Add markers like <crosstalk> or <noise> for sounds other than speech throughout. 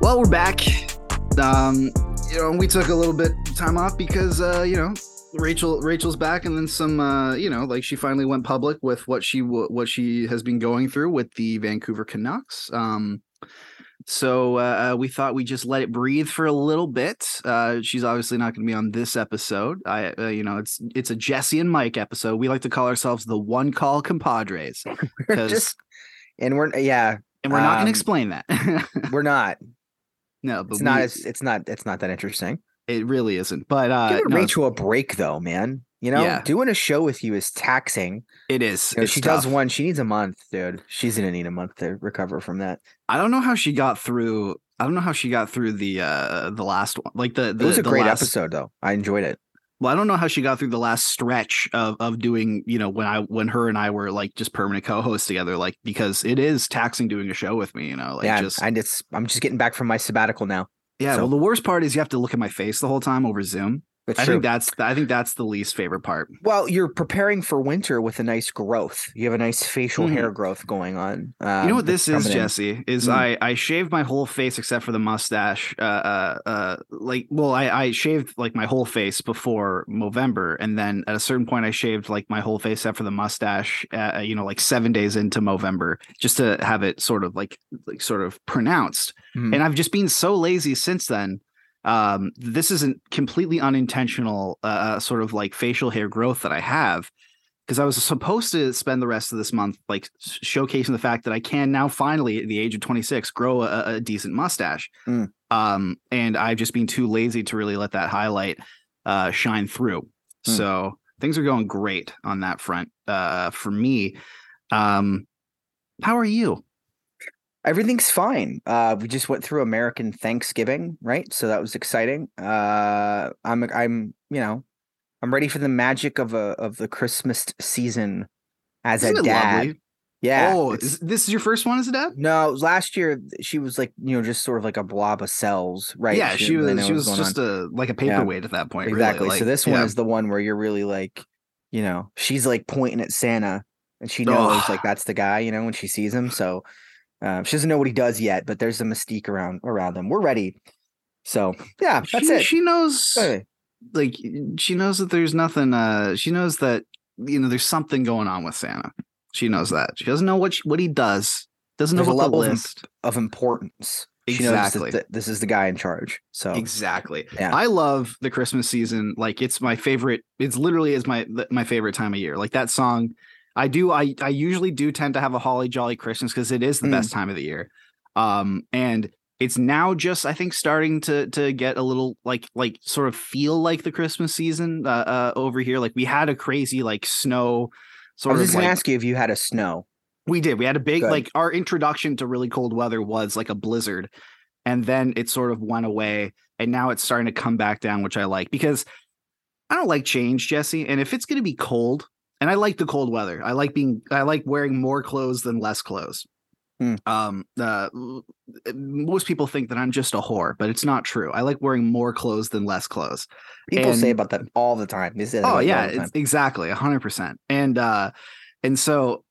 Well, we're back. Um, you know, we took a little bit of time off because uh, you know, Rachel Rachel's back and then some uh, you know, like she finally went public with what she what she has been going through with the Vancouver Canucks. Um so uh, we thought we just let it breathe for a little bit. Uh, she's obviously not going to be on this episode. I, uh, you know, it's it's a Jesse and Mike episode. We like to call ourselves the one call compadres, <laughs> just and we're yeah and we're not going um, to explain that. <laughs> we're not no, but it's not as it's not it's not that interesting it really isn't. But uh, give no, rachel a break though man you know Yeah. doing a show with you is taxing it is. You know, she does one she needs a month dude she's gonna need a month to recover from that I don't know how she got through. I don't know how she got through the uh the last one. Like the, the it was a the great last- episode though i enjoyed it Well, I don't know how she got through the last stretch of of doing, you know, when I when her and I were like just permanent co-hosts together, like because it is taxing doing a show with me, you know, like yeah just and it's i'm just getting back from my sabbatical now yeah. so- Well, the worst part is you have to look at my face the whole time over Zoom. It's I true. think that's I think that's the least favorite part. well you're preparing for winter with a nice growth you have a nice facial Mhm. hair growth going on um, you know what this is, in. Jesse? Is Mm. I I shaved my whole face except for the mustache. Uh, uh, uh, like, well, I I shaved like my whole face before Movember, and then at a certain point, I shaved like my whole face except for the mustache. Uh, you know, like seven days into Movember, just to have it sort of like like sort of pronounced. Mhm. And I've just been so lazy since then. Um, this isn't completely unintentional, uh, uh, sort of like facial hair growth that I have because I was supposed to spend the rest of this month like showcasing the fact that I can now finally at the age of 26 grow a, a decent mustache. Mm. Um, and I've just been too lazy to really let that highlight uh, shine through. Mm. So things are going great on that front uh, for me. Um, how are you? Everything's fine. Uh, we just went through American Thanksgiving, right? So that was exciting. Uh, I'm, I'm, you know, I'm ready for the magic of a of the Christmas season as Isn't a dad. lovely? Yeah. oh, is, this is your first one as a dad? no, last year she was like, you know, just sort of like a blob of cells, right? Yeah, she, didn't was. She was just on. a like a paperweight at that point. really, exactly. so like, this one yeah. is the one where you're really like, you know, she's like pointing at Santa, and she knows like that's the guy, you know, when she sees him. So um, she doesn't know what he does yet, but there's a mystique around around him. We're ready. So yeah, that's she, it. She knows. Like she knows that there's nothing uh she knows that you know there's something going on with Santa. She knows that. She doesn't know what she, what he does. Doesn't know There's a what the level of list. of importance. She knows Exactly. th- this is the guy in charge. So Exactly. Yeah. I love the Christmas season. Like it's my favorite. It's literally is my my favorite time of year. Like that song. I do. I I usually do tend to have a holly jolly Christmas because it is the Mm. best time of the year. Um, and it's now just I think starting to to get a little like like sort of feel like the Christmas season uh, uh over here. Like we had a crazy like snow Sort I was just gonna ask you if you had a snow. we did. We had a big Good. like our introduction to really cold weather was like a blizzard, and then it sort of went away, and now it's starting to come back down, which I like because I don't like change, Jesse. And if it's going to be cold, and I like the cold weather, I like being, I like wearing more clothes than less clothes. Hmm. Um, uh, most people think that I'm just a whore, but it's not true. I like wearing more clothes than less clothes. People say about that all the time. They say that Oh yeah, all the time. exactly, hundred percent. And uh, and so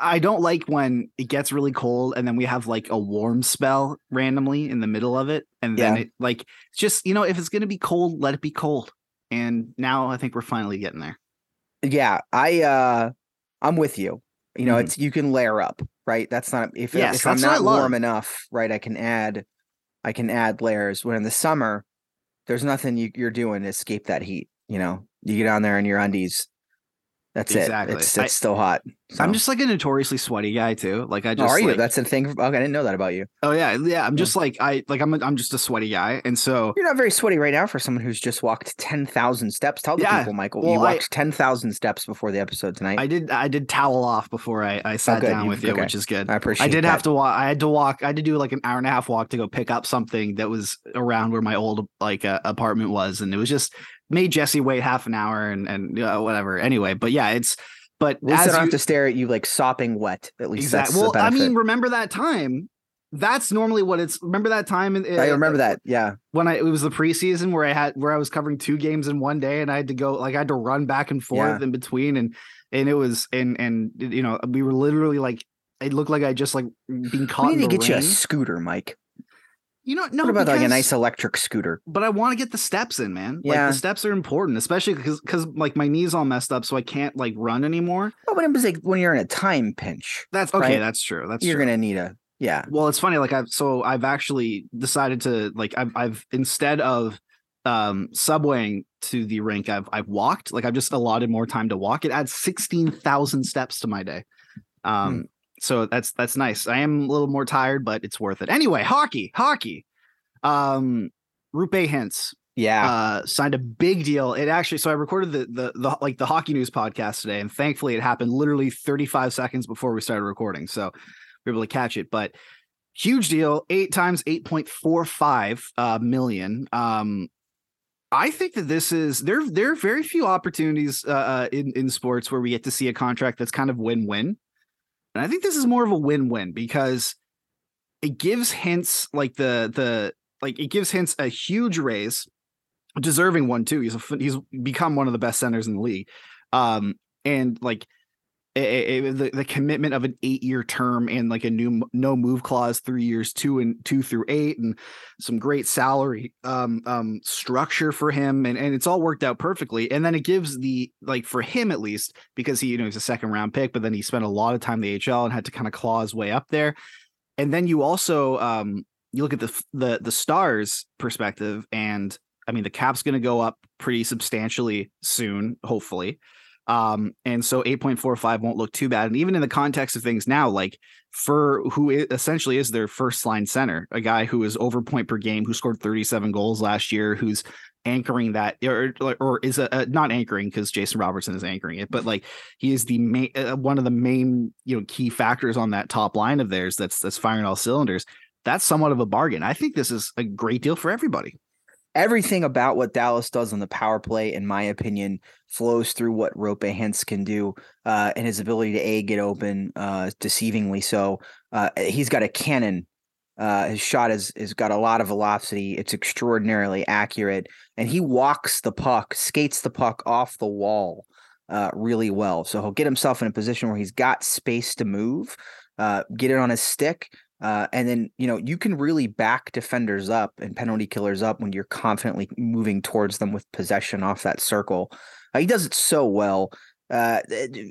I don't like when it gets really cold and then we have like a warm spell randomly in the middle of it, and then Yeah. it like just you know if it's gonna be cold, let it be cold. And now I think we're finally getting there. Yeah i uh i'm with you you know Mhm. it's you can layer up right that's not if, Yes, if i'm I not warm enough right i can add i can add layers when in the summer there's nothing you, you're doing to escape that heat you know you get on there in your undies That's Exactly. it. It's, it's still hot. I'm just like a notoriously sweaty guy too. Like I just Oh, are you? like- That's a thing. Okay, I didn't know that about you. oh yeah, yeah. I'm just like I like I'm a, I'm just a sweaty guy, and so You're not very sweaty right now for someone who's just walked ten thousand steps. Tell the Yeah, people, Michael, well, you I- walked ten thousand steps before the episode tonight. I did I did towel off before I I sat Oh, down You- with you, okay. which is good. I appreciate. It. I did have to walk. I had to walk. I had to do like an hour and a half walk to go pick up something that was around where my old like uh, apartment was, and it was just made Jesse wait half an hour and and uh, whatever. Anyway, but yeah, it's but At least I don't you, have to stare at you like sopping wet. At least exact- that's well, I mean, remember that time? That's normally what it's. Remember that time? In, I uh, remember that. Yeah, when I it was the preseason where I had where I was covering two games in one day and I had to go like I had to run back and forth Yeah. in between and and it was and and you know we were literally like it looked like I just like being caught. we in need to get you a scooter, Mike. You know, no, what about like a nice electric scooter? But I want to get the steps in, man. Like Yeah. the steps are important, especially because because like my knees all messed up, so I can't like run anymore. Oh, but it was like when you're in a time pinch, That's okay. Right. That's true. That's you're true. gonna need a yeah. Well, it's funny. Like I've so I've actually decided to like I've I've instead of um subwaying to the rink, I've I've walked. Like I've just allotted more time to walk. It adds sixteen thousand steps to my day. Um, Hmm. So that's that's nice. I am a little more tired, but it's worth it. Anyway, hockey, hockey. Um, Roope Hintz Yeah, uh signed a big deal it actually so i recorded the, the the like the hockey news podcast today and thankfully it happened literally 35 seconds before we started recording so we were able to catch it but huge deal eight times 8.45 uh million um I think that this is there. There are very few opportunities uh, uh, in in sports where we get to see a contract that's kind of win-win, and I think this is more of a win-win because it gives Hintz like the the like it gives Hintz a huge raise, deserving one too. He's a, he's become one of the best centers in the league, um, and like a- a- the the commitment of an eight year term and like a new no move clause, three years, two and two through eight, and some great salary um um structure for him, and and it's all worked out perfectly. And then it gives the like for him at least because he you know he's a second round pick, but then he spent a lot of time in the AHL and had to kind of claw his way up there. And then you also um you look at the the the stars perspective and I mean the cap's going to go up pretty substantially soon hopefully. Um and so 8.45 won't look too bad. And even in the context of things now like for who essentially is their first line center, a guy who is over point per game who scored 37 goals last year who's anchoring that or or, is a, uh not anchoring because Jason Robertson is anchoring it but like he is the main uh, one of the main you know key factors on that top line of theirs that's that's firing all cylinders. That's somewhat of a bargain. I think this is a great deal for everybody everything about what Dallas does on the power play, in my opinion, flows through what Roope Hintz can do uh, and his ability to a get open, uh, deceivingly so. Uh, he's got a cannon. Uh, his shot has has got a lot of velocity. It's extraordinarily accurate, and he walks the puck, skates the puck off the wall uh, really well. So he'll get himself in a position where he's got space to move, uh, get it on his stick, uh, and then you know you can really back defenders up and penalty killers up when you're confidently moving towards them with possession off that circle. Uh, he does it so well. Uh,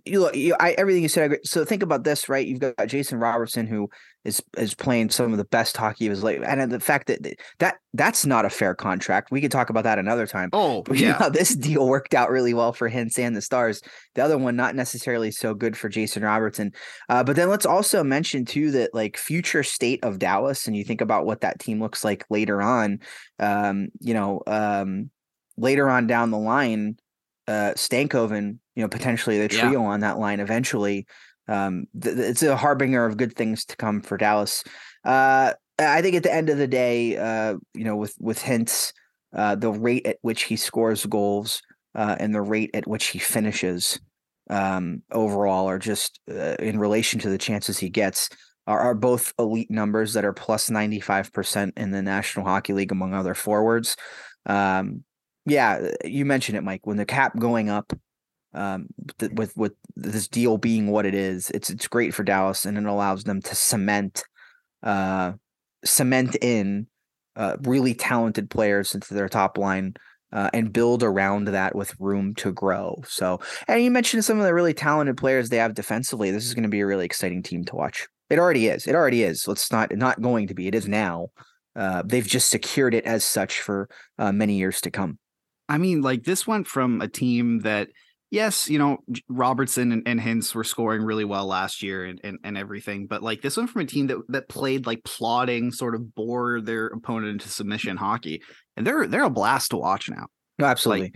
you look, you, I, everything you said. I agree. So think about this, right? You've got Jason Robertson who is is playing some of the best hockey of his life, and the fact that that that's not a fair contract. We could talk about that another time. oh But <laughs> you know this deal worked out really well for Hintz and the Stars. The other one not necessarily so good for Jason Robertson. Uh, but then let's also mention too that like future state of Dallas, and you think about what that team looks like later on. Um, you know, um, later on down the line, uh, Stankoven, you know, potentially the Yeah. trio on that line eventually. Um, th- it's a harbinger of good things to come for Dallas. Uh, I think at the end of the day, uh, you know, with with Hintz, uh, the rate at which he scores goals uh, and the rate at which he finishes um, overall are just uh, in relation to the chances he gets are, are both elite numbers that are plus 95% in the National Hockey League among other forwards. Um, yeah, you mentioned it, Mike. When the cap going up, um, th- with with this deal being what it is, it's it's great for Dallas and it allows them to cement, uh, cement in uh, really talented players into their top line uh, and build around that with room to grow. So, and you mentioned some of the really talented players they have defensively. This is going to be a really exciting team to watch. It already is. It already is. Let's not not going to be. It is now. Uh, they've just secured it as such for uh, many years to come. I mean, like this went from a team that yes, you know, Robertson and, and Hintz were scoring really well last year and, and, and everything, but like this one from a team that, that played like plodding, sort of bore their opponent into submission hockey. And they're they're a blast to watch now. Oh, no, absolutely.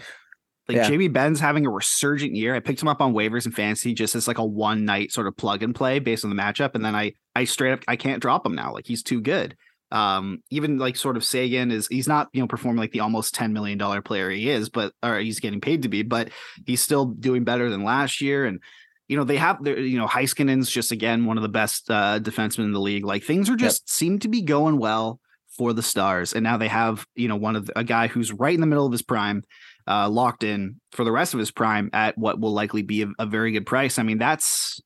Like Yeah. Jamie Benn's having a resurgent year. I picked him up on waivers and fantasy just as like a one night sort of plug and play based on the matchup. And then I I straight up I can't drop him now. Like he's too good. Um, even like sort of Seguin is he's not you know performing like the almost ten million dollar player he is, but or he's getting paid to be, but he's still doing better than last year. And you know they have their you know Heiskanen's just again one of the best uh, defensemen in the league. Like things are just seem to be going well for the Stars, and now they have you know one of the, a guy who's right in the middle of his prime uh, locked in for the rest of his prime at what will likely be a, a very good price. I mean, that's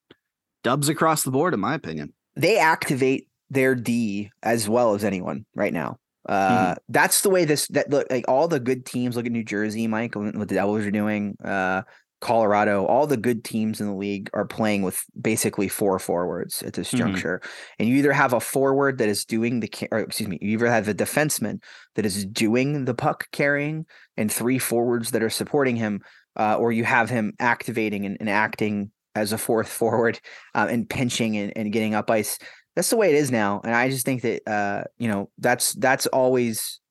dubs across the board, in my opinion. they activate their D as well as anyone right now. Uh, that's the way this that look like all the good teams. Look at New Jersey, Mike, what the Devils are doing. Uh, Colorado, all the good teams in the league are playing with basically four forwards at this Mhm. juncture, and you either have a forward that is doing the, or excuse me, you either have a defenseman that is doing the puck carrying, and three forwards that are supporting him, uh, or you have him activating and, and acting as a fourth <laughs> forward uh, and pinching and, and getting up ice. That's the way it is now, and I just think that uh, you know that's that's always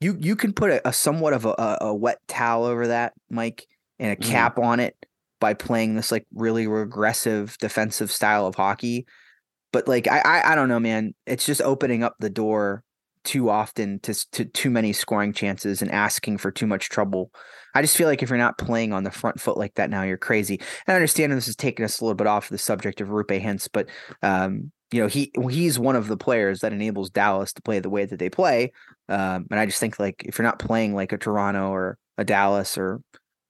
you you can put a, a somewhat of a, a, wet towel over that, Mike, and a Mhm. cap on it by playing this like really regressive defensive style of hockey. But like I I, I don't know, man. It's just opening up the door too often to to too many scoring chances and asking for too much trouble. I just feel like if you're not playing on the front foot like that now, you're crazy. And I understand this is taking us a little bit off the subject of Roope Hintz, but um, you know he he's one of the players that enables Dallas to play the way that they play. Um, and I just think like if you're not playing like a Toronto or a Dallas or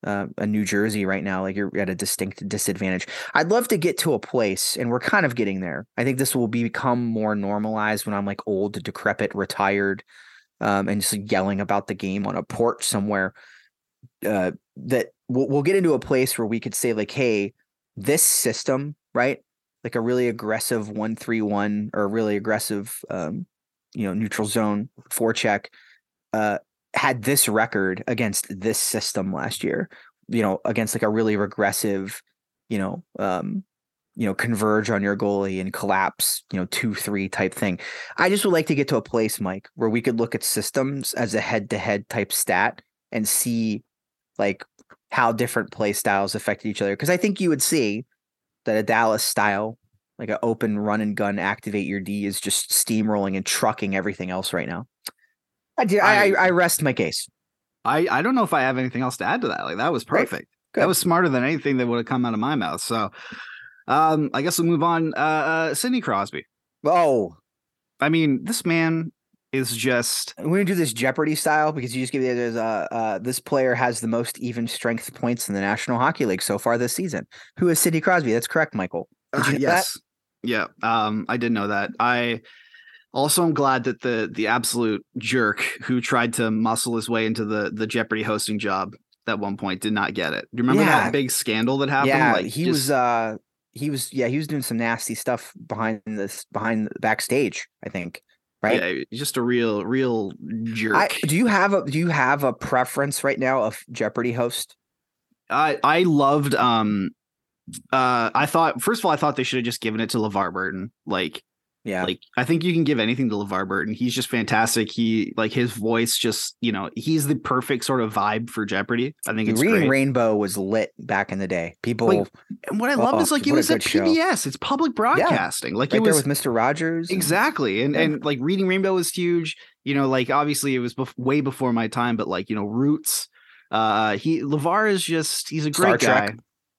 uh, a New Jersey right now, like you're at a distinct disadvantage. I'd love to get to a place, and we're kind of getting there. I think this will become more normalized when I'm like old, decrepit, retired, um, and just yelling about the game on a porch somewhere. Uh, that we'll, we'll get into a place where we could say like, hey, this system, right? Like a really aggressive one three one or really aggressive, um, you know, neutral zone forecheck, uh, had this record against this system last year. You know, against like a really regressive, you know, um, you know, converge on your goalie and collapse, you know, two three type thing. I just would like to get to a place, Mike, where we could look at systems as a head to head type stat and see like how different play styles affected each other. Because I think you would see that a Dallas style, like an open run and gun, activate your D, is just steamrolling and trucking everything else right now. I did. I, I, I rest my case. I I don't know if I have anything else to add to that. Like that was perfect. Good. That was smarter than anything that would have come out of my mouth. So, um, I guess we'll move on. Uh, uh Sidney Crosby. Oh, I mean, this man is just we're gonna do this Jeopardy style because you just give there's uh, uh this player has the most even strength points in the National Hockey League so far this season. Who is Sidney Crosby? That's correct, Michael. Did you Uh, that? yes. Yeah. Um, I did know that. I also I'm glad that the the absolute jerk who tried to muscle his way into the the Jeopardy hosting job at one point did not get it. Do you remember Yeah. that big scandal that happened? Yeah, like he just- was uh he was yeah he was doing some nasty stuff behind this behind the backstage. I think right. yeah, just a real real jerk. I, do you have a do you have a preference right now of Jeopardy host? I I loved um uh I thought first of all I thought they should have just given it to LeVar Burton. Like Yeah, like I think you can give anything to LeVar Burton. He's just fantastic. He like his voice just, you know, he's the perfect sort of vibe for Jeopardy. I think it's Reading great. Rainbow was lit back in the day. People Like, and what I love is like it a was at good show. PBS. It's public broadcasting. like right it there was with Mr. Rogers. and- exactly. And Yeah. and like Reading Rainbow was huge. You know, like obviously it was bef- way before my time, but like, you know, Roots. Uh he LeVar is just he's a great guy.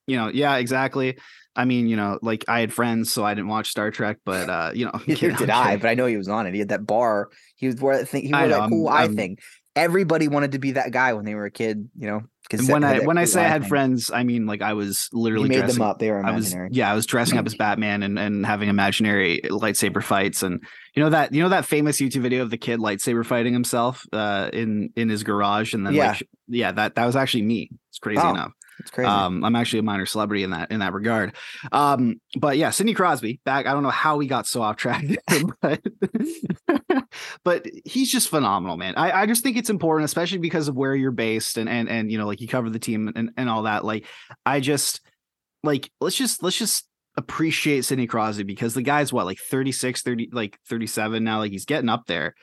You know, yeah, exactly. I mean, you know, like I had friends, so I didn't watch Star Trek, but uh, you know, <laughs> Neither did I, but I know he was on it. He had that bar. He was wore that thing. He I wore know, that cool I'm- eye I'm- thing. Everybody wanted to be that guy when they were a kid. You know, And when I when I say I had friends, I mean like I was literally made dressing, them up. They were I was imaginary. yeah, I was dressing up as <laughs> Batman and, and having imaginary lightsaber fights and you know that you know that famous YouTube video of the kid lightsaber fighting himself uh in in his garage and then Yeah. like yeah that that was actually me. It's crazy Oh, enough. It's crazy. Um, I'm actually a minor celebrity in that in that regard. Um, but yeah, Sidney Crosby back. I don't know how we got so off track, <laughs> but <laughs> but he's just phenomenal, man. I, I just think it's important, especially because of where you're based and and and you know, like you cover the team and, and all that. Like, I just like let's just let's just appreciate Sidney Crosby because the guy's what like 36, 30, like 37 now. Like he's getting up there.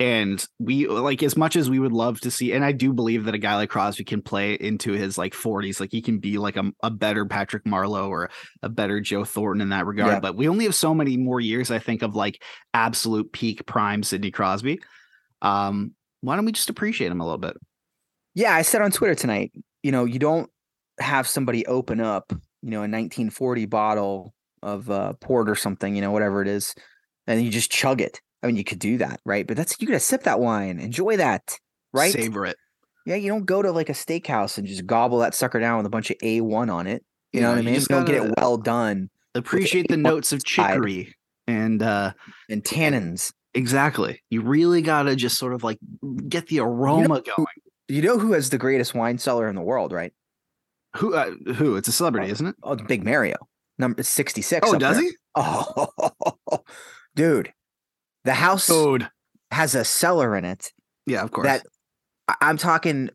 And we like as much as we would love to see, and I do believe that a guy like Crosby can play into his like 40s, like he can be like a, a better Patrick Marleau or a better Joe Thornton in that regard. Yeah. But we only have so many more years, I think, of like absolute peak prime Sidney Crosby. Um, why don't we just appreciate him a little bit? Yeah, I said on Twitter tonight, you know, you don't have somebody open up, you know, a 1940 bottle of uh, port or something, you know, whatever it is, and you just chug it. I mean, you could do that, right? But that's you gotta sip that wine, enjoy that, right? Savor it. Yeah, you don't go to like a steakhouse and just gobble that sucker down with a bunch of A1 on it. You know Yeah, what I mean? You just don't get it well done Appreciate the notes of side. chicory and uh and tannins. exactly. You really gotta just sort of like get the aroma going. You know who has the greatest wine cellar in the world, right? Who uh, who? It's a celebrity, isn't it? Oh, Big Mario. Number 66. Oh, does there. he? <laughs> Oh, <laughs> dude. The house has a cellar in it Yeah, of course. that I'm talking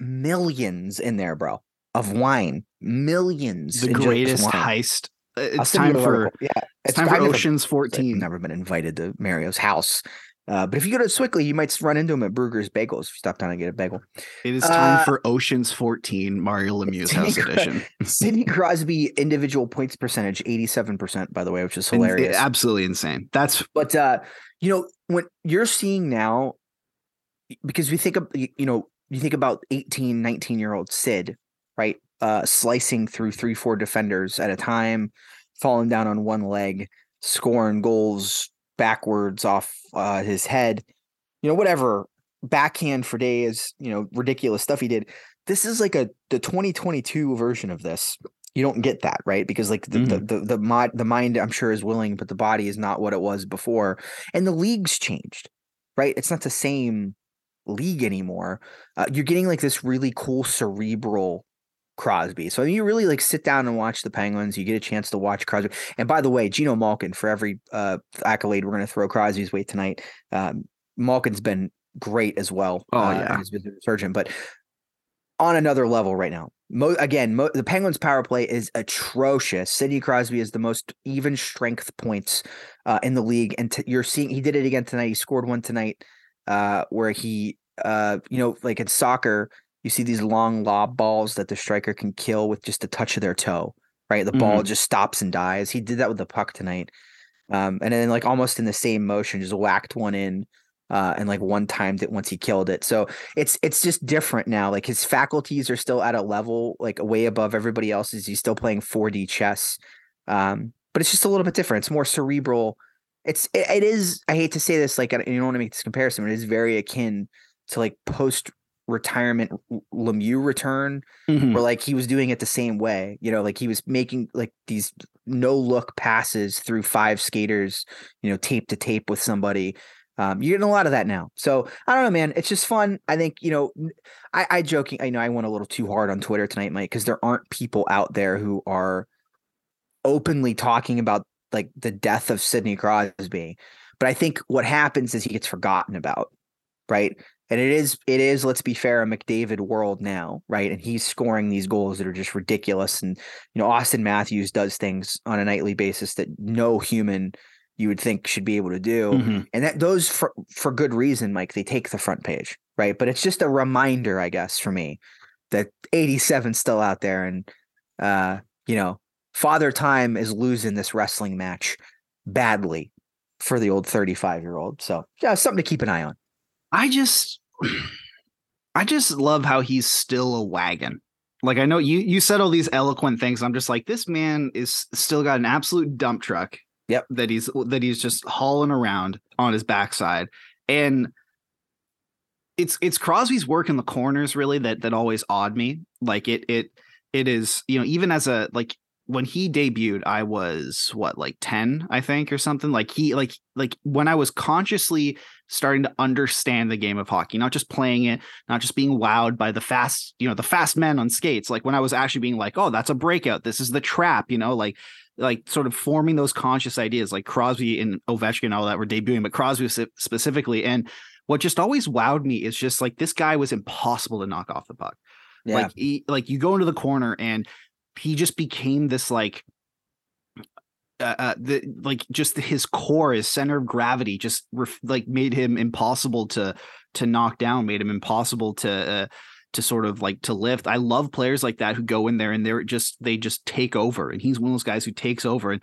millions in there, bro, of wine. Millions. the greatest heist. Uh, It's time for yeah. it's time for I've never- Ocean's I've 14. never been invited to Mario's house. Uh, but if you go to Sewickley, you might run into him at Bruegger's Bagels. If you stop down and get a bagel. It is time Uh, for Ocean's 14 Mario Lemieux House Edition. <laughs> Sidney Crosby individual points percentage, 87%, by the way, which is And it- hilarious. absolutely insane. That's But uh, you know, when you're seeing now, because we think of you know, you think about 18, 19 year old Sid, right? Uh slicing through three, four defenders at a time, falling down on one leg, scoring goals backwards off uh his head, you know, whatever, backhand for days, you know, ridiculous stuff he did. This is like a the 2022 version of this. You don't get that, right? Because like the the the the, mod, the mind I'm sure is willing, but the body is not what it was before. And the league's changed, right? It's not the same league anymore. Uh, you're getting like this really cool cerebral Crosby. So I mean, you really like sit down and watch the Penguins. You get a chance to watch Crosby. And by the way, Geno Malkin for every uh, accolade we're going to throw Crosby's way tonight. Um, Malkin's been great as well. Oh, uh, yeah. has been a surgeon, but on another level right now. Mo- again, mo- the Penguins' power play is atrocious. Sidney Crosby is the most even strength points uh, in the league, and t- you're seeing he did it again tonight. He scored one tonight uh, where he, uh, you know, like in soccer, you see these long lob balls that the striker can kill with just a touch of their toe. Right, the ball just stops and dies. He did that with the puck tonight, um, and then like almost in the same motion, just whacked one in. Uh, and like one timed it once he killed it. So it's it's just different now. Like his faculties are still at a level like way above everybody else's. He's still playing 4D chess, um, but it's just a little bit different. It's more cerebral. It's it, it is. I hate to say this, like I don't- you don't want to make this comparison, but it is very akin to like post retirement Lemieux return, Mhm. where like he was doing it the same way. You know, like he was making like these no look passes through five skaters, you know, tape to tape with somebody. Um, you're getting a lot of that now. So I don't know, man. It's just fun. I think, you know, I, I joking, I know I went a little too hard on Twitter tonight, Mike, because there aren't people out there who are openly talking about like the death of Sidney Crosby. But I think what happens is he gets forgotten about, right? And it is, it is, let's be fair, a McDavid world now, right? And he's scoring these goals that are just ridiculous. And, you know, Auston Matthews does things on a nightly basis that no human you would think should be able to do Mhm. and that those for for good reason mike they take the front page right but it's just a reminder i guess for me that 87 still out there and uh you know father time is losing this wrestling match badly for the old 35 year old so yeah something to keep an eye on I just I just love how he's still a wagon. Like I know you you said all these eloquent things. I'm just like this man is still got an absolute dump truck. Yep. That he's that he's just hauling around on his backside. And it's it's Crosby's work in the corners really that that always awed me. Like it it it is, you know, even as a like when he debuted, I was what, like 10, I think, or something. Like he like like when I was consciously starting to understand the game of hockey, not just playing it, not just being wowed by the fast, you know, the fast men on skates. Like when I was actually being like, oh, that's a breakout. This is the trap, you know, like like sort of forming those conscious ideas, like Crosby and Ovechkin and all that were debuting, but Crosby specifically. And what just always wowed me is just like this guy was impossible to knock off the puck. Yeah. Like he, like you go into the corner and he just became this like uh, uh the like just his core his center of gravity just ref- like made him impossible to to knock down made him impossible to uh, to sort of like to lift. I love players like that who go in there and they're just they just take over and he's one of those guys who takes over and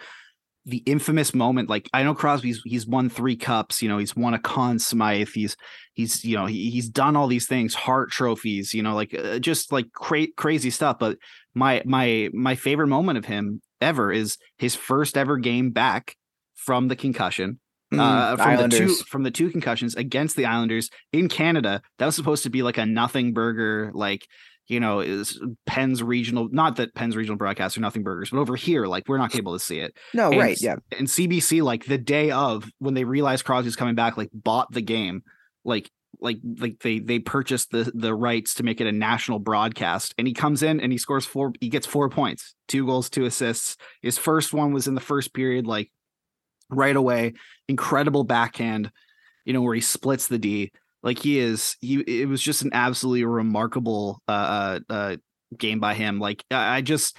the infamous moment like i know crosby's he's won three cups you know he's won a Conn Smythe he's he's you know he, he's done all these things heart trophies you know like uh, just like cra- crazy stuff but my my my favorite moment of him ever is his first ever game back from the concussion uh, from the two from the two concussions against the Islanders in Canada. That was supposed to be like a nothing burger, like you know, is Penn's regional. Not that Penn's regional broadcasts are nothing burgers, but over here, like we're not able to see it. No, And right. Yeah. And CBC, like the day of when they realized Crosby's coming back, like bought the game, like like like they they purchased the the rights to make it a national broadcast. And he comes in and he scores four. He gets four points, two goals, two assists. His first one was in the first period, like right away. Incredible backhand, you know, where he splits the D. Like he is, he it was just an absolutely remarkable uh, uh, uh game by him. Like I I just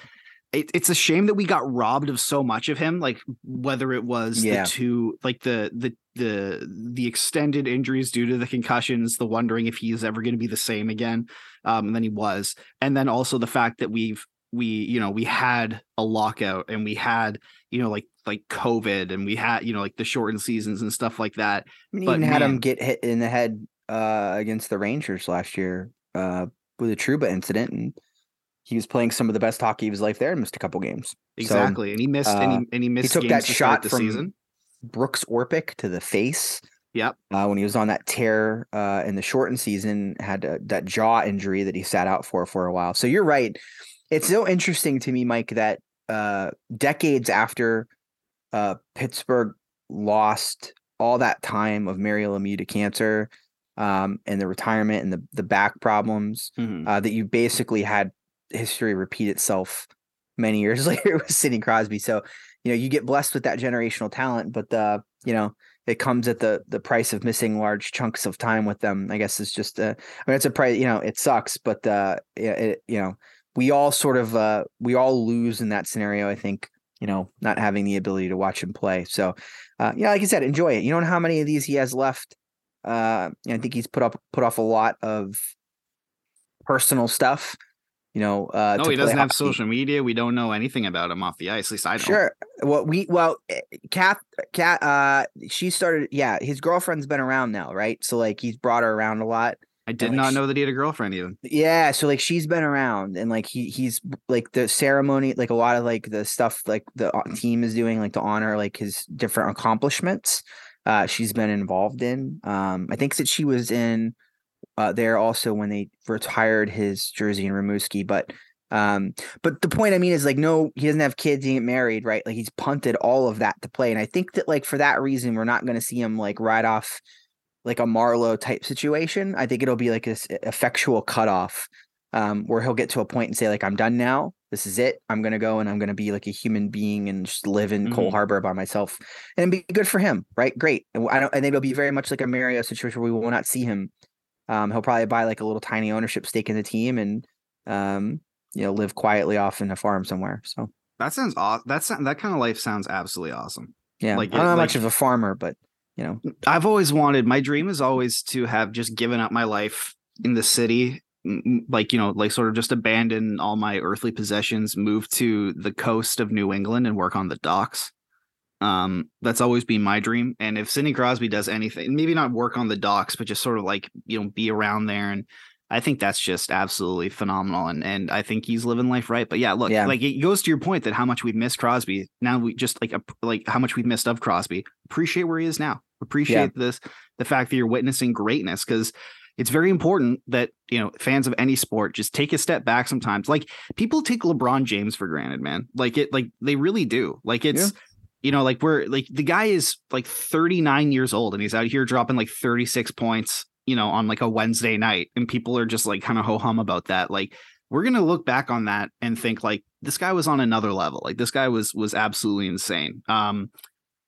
it, it's a shame that we got robbed of so much of him like whether it was Yeah. the two like the the the the extended injuries due to the concussions the wondering if he is ever going to be the same again um and then he was and then also the fact that we've we you know we had a lockout and we had you know like like covid and we had you know like the shortened seasons and stuff like that I mean, But even had him get hit in the head uh, against the Rangers last year uh, with a Trouba incident, and he was playing some of the best hockey of his life there and missed a couple games. So, exactly and he missed and, uh, he, and he missed took games that to shot the from season Brooks Orpik to the face. Yep. Uh, when he was on that tear uh, in the shortened season, had uh, that jaw injury that he sat out for for a while. So you're right. It's so interesting to me, Mike, that uh, decades after uh, Pittsburgh lost all that time of Mario Lemieux to cancer um, and the retirement and the the back problems, Mhm. uh, that you basically had history repeat itself many years <laughs> later with Sidney Crosby. So, you know, you get blessed with that generational talent, but uh, you know, it comes at the the price of missing large chunks of time with them. I guess it's just uh, I mean, it's a price. You know, it sucks, but uh, it, it, you know, we all sort of uh, we all lose in that scenario. I think you know, not having the ability to watch him play. So, uh, yeah, like I said, enjoy it. You don't know how many of these he has left. Uh, I think he's put up put off a lot of personal stuff. You know, uh, no he doesn't have hockey. social media we don't know anything about him off the ice at least i don't Sure. Well, we well, eh, Kath, Kat, uh, she started. Yeah, his girlfriend's been around now, right? So like he's brought her around a lot. I did like, not know that he had a girlfriend even Yeah, so like she's been around, and like he he's like the ceremony, like a lot of like the stuff like the uh, team is doing, like to honor like his different accomplishments. Uh, she's been involved in. Um, I think that she was in uh there also when they retired his jersey in Rimouski, but um, but the point I mean is like no, he doesn't have kids, he ain't married, right? Like he's punted all of that to play, and I think that like for that reason, we're not going to see him like ride off like a Marleau type situation. I think it'll be like this effectual cutoff um, where he'll get to a point and say like I'm done now. This is it. I'm gonna go and I'm gonna be like a human being and just live in Cole Mhm. Harbor by myself and be good for him, right? Great. And I don't. Think it'll be very much like a Mario situation where we will not see him. Um, he'll probably buy like a little tiny ownership stake in the team and um, you know live quietly off in a farm somewhere. So that sounds awesome that's that kind of life sounds absolutely awesome yeah, Like, I'm not know much of a farmer, but you know, I've always wanted my dream is always to have just given up my life in the city like you know like sort of just abandon all my earthly possessions move to the coast of New England and work on the docks. Um that's always been my dream and if Sidney Crosby does anything maybe not work on the docks but just sort of like you know be around there and I think that's just absolutely phenomenal and and I think he's living life right but yeah look Yeah. like it goes to your point that how much we've missed Crosby now we just like like how much we've missed of Crosby. Appreciate where he is now. Appreciate this the fact that you're witnessing greatness because it's very important that you know fans of any sport just take a step back sometimes. Like people take lebron james for granted man. Like it like they really do. Like it's you know like we're like the guy is like 39 years old and he's out here dropping like 36 points you know on like a wednesday night and people are just like kind of ho-hum about that like we're gonna look back on that and think like this guy was on another level. Like this guy was was absolutely insane. Um,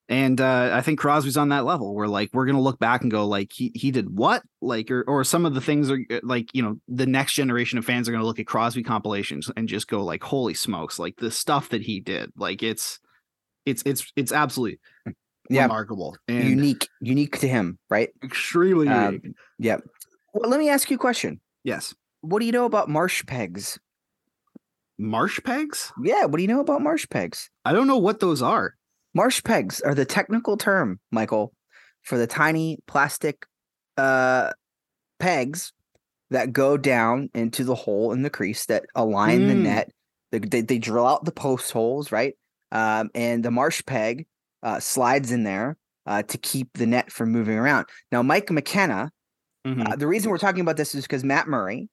and uh, I think Crosby's on that level where like we're gonna look back and go like he he did what like or or some of the things are uh, like you know the next generation of fans are gonna look at Crosby compilations and just go like holy smokes like the stuff that he did like it's it's it's it's absolutely Yeah. remarkable and unique, unique to him, right? extremely Um, unique. Yep. Well, let me ask you a question. Yes, What do you know about marsh pegs? marsh pegs. Yeah, what do you know about marsh pegs? I don't know what those are. Marsh pegs are the technical term, Michael, for the tiny plastic uh pegs that go down into the hole in the crease that align the Mm. net. They, they, they drill out the post holes, right? Um, and the marsh peg uh, slides in there uh, to keep the net from moving around. Now, Mike McKenna, Mhm. uh, the reason we're talking about this is because Matt Murray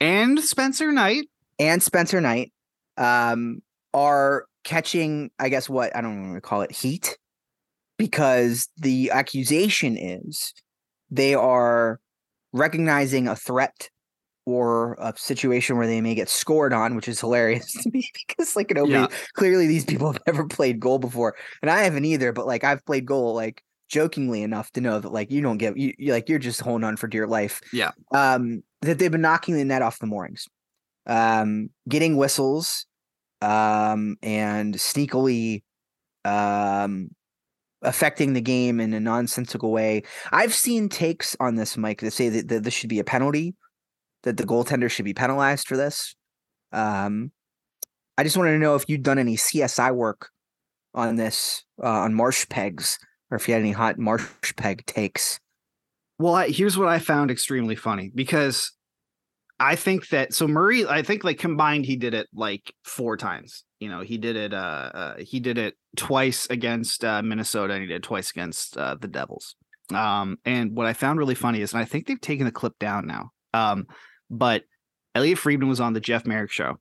and Spencer Knight. and Spencer Knight um, are catching, I guess, what I don't want to call it heat because the accusation is they are recognizing a threat or a situation where they may get scored on, which is hilarious <laughs> to me because, like, nobody Yeah. clearly these people have never played goal before, and I haven't either. But like, I've played goal like jokingly enough to know that like you don't get you you- like you're just holding on for dear life. Yeah. Um, that they've been knocking the net off the moorings, um, getting whistles, um, and sneakily, um, affecting the game in a nonsensical way. I've seen takes on this, Mike, that say that, that this should be a penalty, that the goaltender should be penalized for this. Um, I just wanted to know if you'd done any CSI work on this, uh, on marsh pegs, or if you had any hot marsh peg takes. Well, I, here's what I found extremely funny because I think that so Murray, I think like combined he did it like four times. You know, he did it. Uh, uh he did it twice against uh, Minnesota, and he did twice against uh, the Devils. Um, and what I found really funny is, and I think they've taken the clip down now. Um, but Elliotte Friedman was on the Jeff Marek show,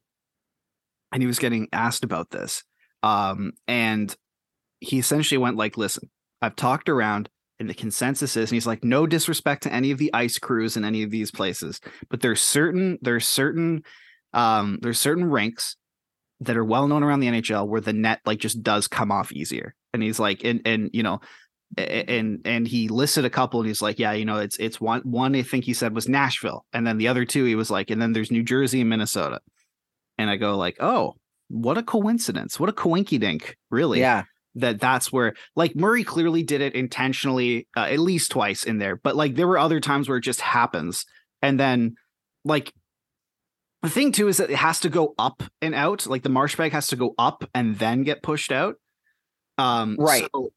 and he was getting asked about this. Um, and he essentially went like, "Listen, I've talked around." and the consensus is and he's like no disrespect to any of the ice crews in any of these places but there's certain there's certain um there's certain ranks that are well known around the NHL where the net like just does come off easier and he's like and and you know and and he listed a couple and he's like yeah you know it's it's one one I think he said was Nashville and then the other two he was like and then there's New Jersey and Minnesota and I go like oh what a coincidence what a coinky dink really Yeah. that that's where like Murray clearly did it intentionally uh, at least twice in there but like there were other times where it just happens and then like the thing too is that it has to go up and out like the marsh peg has to go up and then get pushed out um Right. so,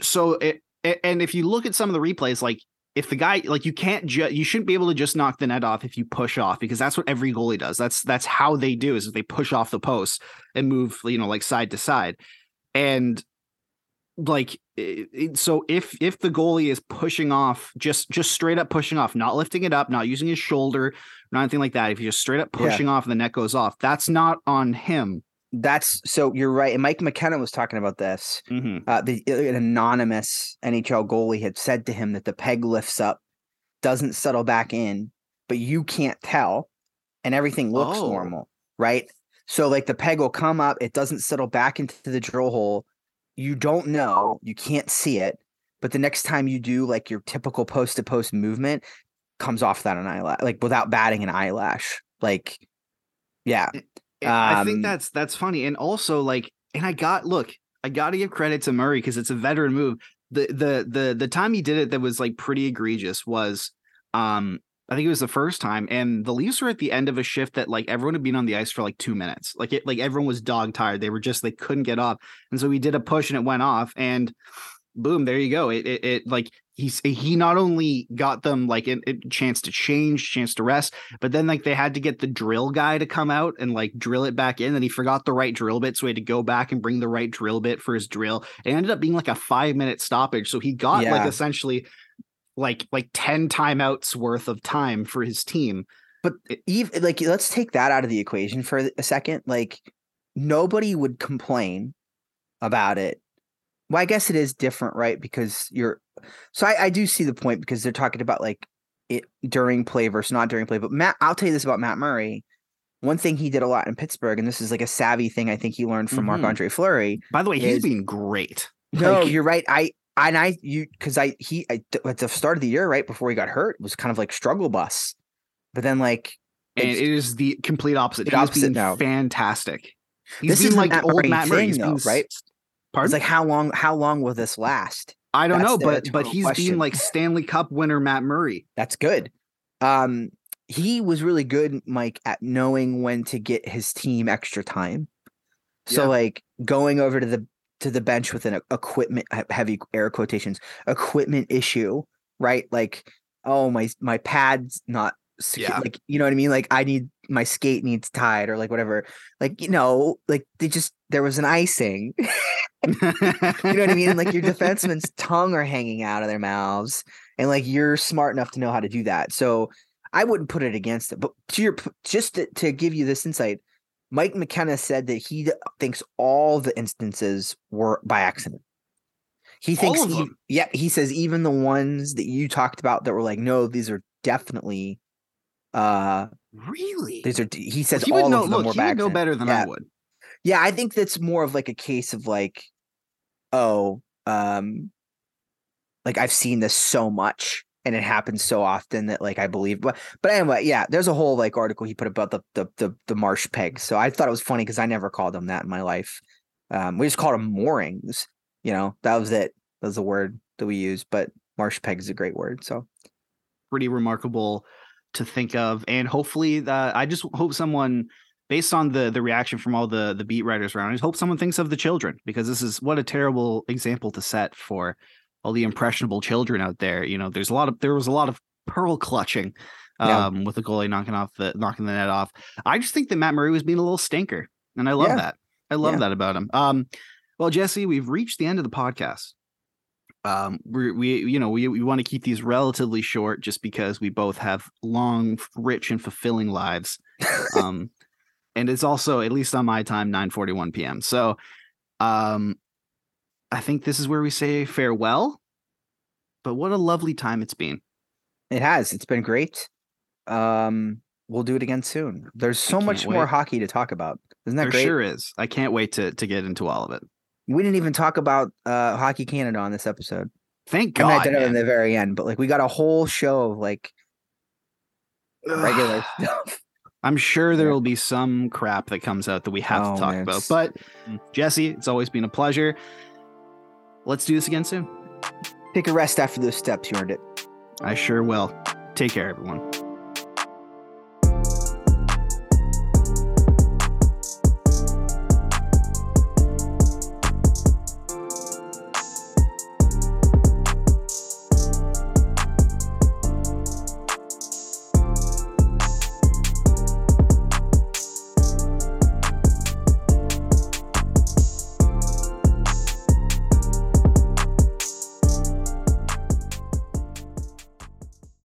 so it, and if you look at some of the replays like if the guy like you can't ju- you shouldn't be able to just knock the net off if you push off because that's what every goalie does. That's that's how they do is they push off the post and move you know like side to side. And like so if if the goalie is pushing off just just straight up pushing off not lifting it up not using his shoulder not anything like that if you're just straight up Yeah. pushing off and the net goes off that's not on him That's so you're right. And Mike McKenna was talking about this. Uh, the an anonymous NHL goalie had said to him that the peg lifts up, doesn't settle back in, but you can't tell, and everything looks Oh. normal, right? So like the peg will come up, it doesn't settle back into the drill hole. You don't know, you can't see it, but the next time you do like your typical post to post movement, comes off that an eyelash, like without batting an eyelash, like yeah. And I think Um, that's that's funny, and also like, and I got look, I got to give credit to Murray because it's a veteran move. The the the the time he did it that was like pretty egregious was, um, I think it was the first time, and the Leafs were at the end of a shift that like everyone had been on the ice for like two minutes, like it like everyone was dog tired. They were just they couldn't get off, and so he did a push and it went off, and boom, there you go. It it, it like he's he not only got them like a, chance to change, chance to rest, but then like they had to get the drill guy to come out and like drill it back in and he forgot the right drill bit so he had to go back and bring the right drill bit for his drill it ended up being like a five minute stoppage so he got like essentially like like 10 timeouts worth of time for his team But even like let's take that out of the equation for a second. Like nobody would complain about it. Well, I guess it is different, right? Because you're so I, I do see the point because they're talking about like it during play versus not during play. But Matt, I'll tell you this about Matt Murray. one thing he did a lot in Pittsburgh, and this is like a savvy thing I think he learned from Marc Mhm. Andre Fleury. By the way, he's is- been great. No, Like- you're right. I and I you because I he I, at the start of the year, right before he got hurt, was kind of like struggle bus, but then like And it's- the complete opposite. The He's opposite been now. fantastic. He's This isn't like Matt old Murray Matt Murray. thing, though, right? Pardon? it's like how long how long will this last? I don't that's know, but but he's question. been like Stanley Cup winner Matt Murray. That's good. Um, he was really good, Mike, at knowing when to get his team extra time. So Yeah. like going over to the to the bench with an equipment heavy air quotations equipment issue, right? Like, oh my my pad's not secu- Yeah. like you know what I mean? Like I need my skate needs tied or like whatever. Like you know, like they just there was an icing. <laughs> you know what I mean? Like your <laughs> defenseman's tongue are hanging out of their mouths, and like you're smart enough to know how to do that. So I wouldn't put it against it. But to your just to, to give you this insight, Mike McKenna said that he thinks all the instances were by accident. He thinks, them? yeah, he says even the ones that you talked about that were like, no, these are definitely, uh, really? these are. He says he all know. of them Look, were he would know better than Yeah. I would. Yeah, I think that's more of like a case of like, oh, um, like I've seen this so much and it happens so often that like I believe. But but anyway, yeah, there's a whole like article he put about the the the, the marsh pegs. So I thought it was funny because I never called them that in my life. Um, we just called them moorings. You know, that was it. That was the word that we used. But marsh peg is a great word. So pretty remarkable to think of and hopefully that i just hope someone based on the the reaction from all the the beat writers around i hope someone thinks of the children because this is what a terrible example to set for all the impressionable children out there you know there's a lot of there was a lot of pearl clutching Yeah. um with the goalie knocking off the knocking the net off i just think that matt murray was being a little stinker and i love Yeah. that i love Yeah. that about him um well jesse we've reached the end of the podcast um we we you know we, we want to keep these relatively short just because we both have long rich and fulfilling lives <laughs> um and it's also at least on my time 9 41 p.m so um i think this is where we say farewell but what a lovely time it's been it has. It's been great. Um, we'll do it again soon. There's so much can't more hockey to talk about. Isn't that there great? sure is i can't wait to to get into all of it We didn't even talk about uh Hockey Canada on this episode. thank I mean, I god did it in the very end, but like we got a whole show of like regular <laughs> stuff. I'm sure there will be some crap that comes out that we have Oh, to talk man, about. But mm. Jesse, it's always been a pleasure. Let's do this again soon. Take a rest after those steps. You earned it. I sure will. Take care, everyone.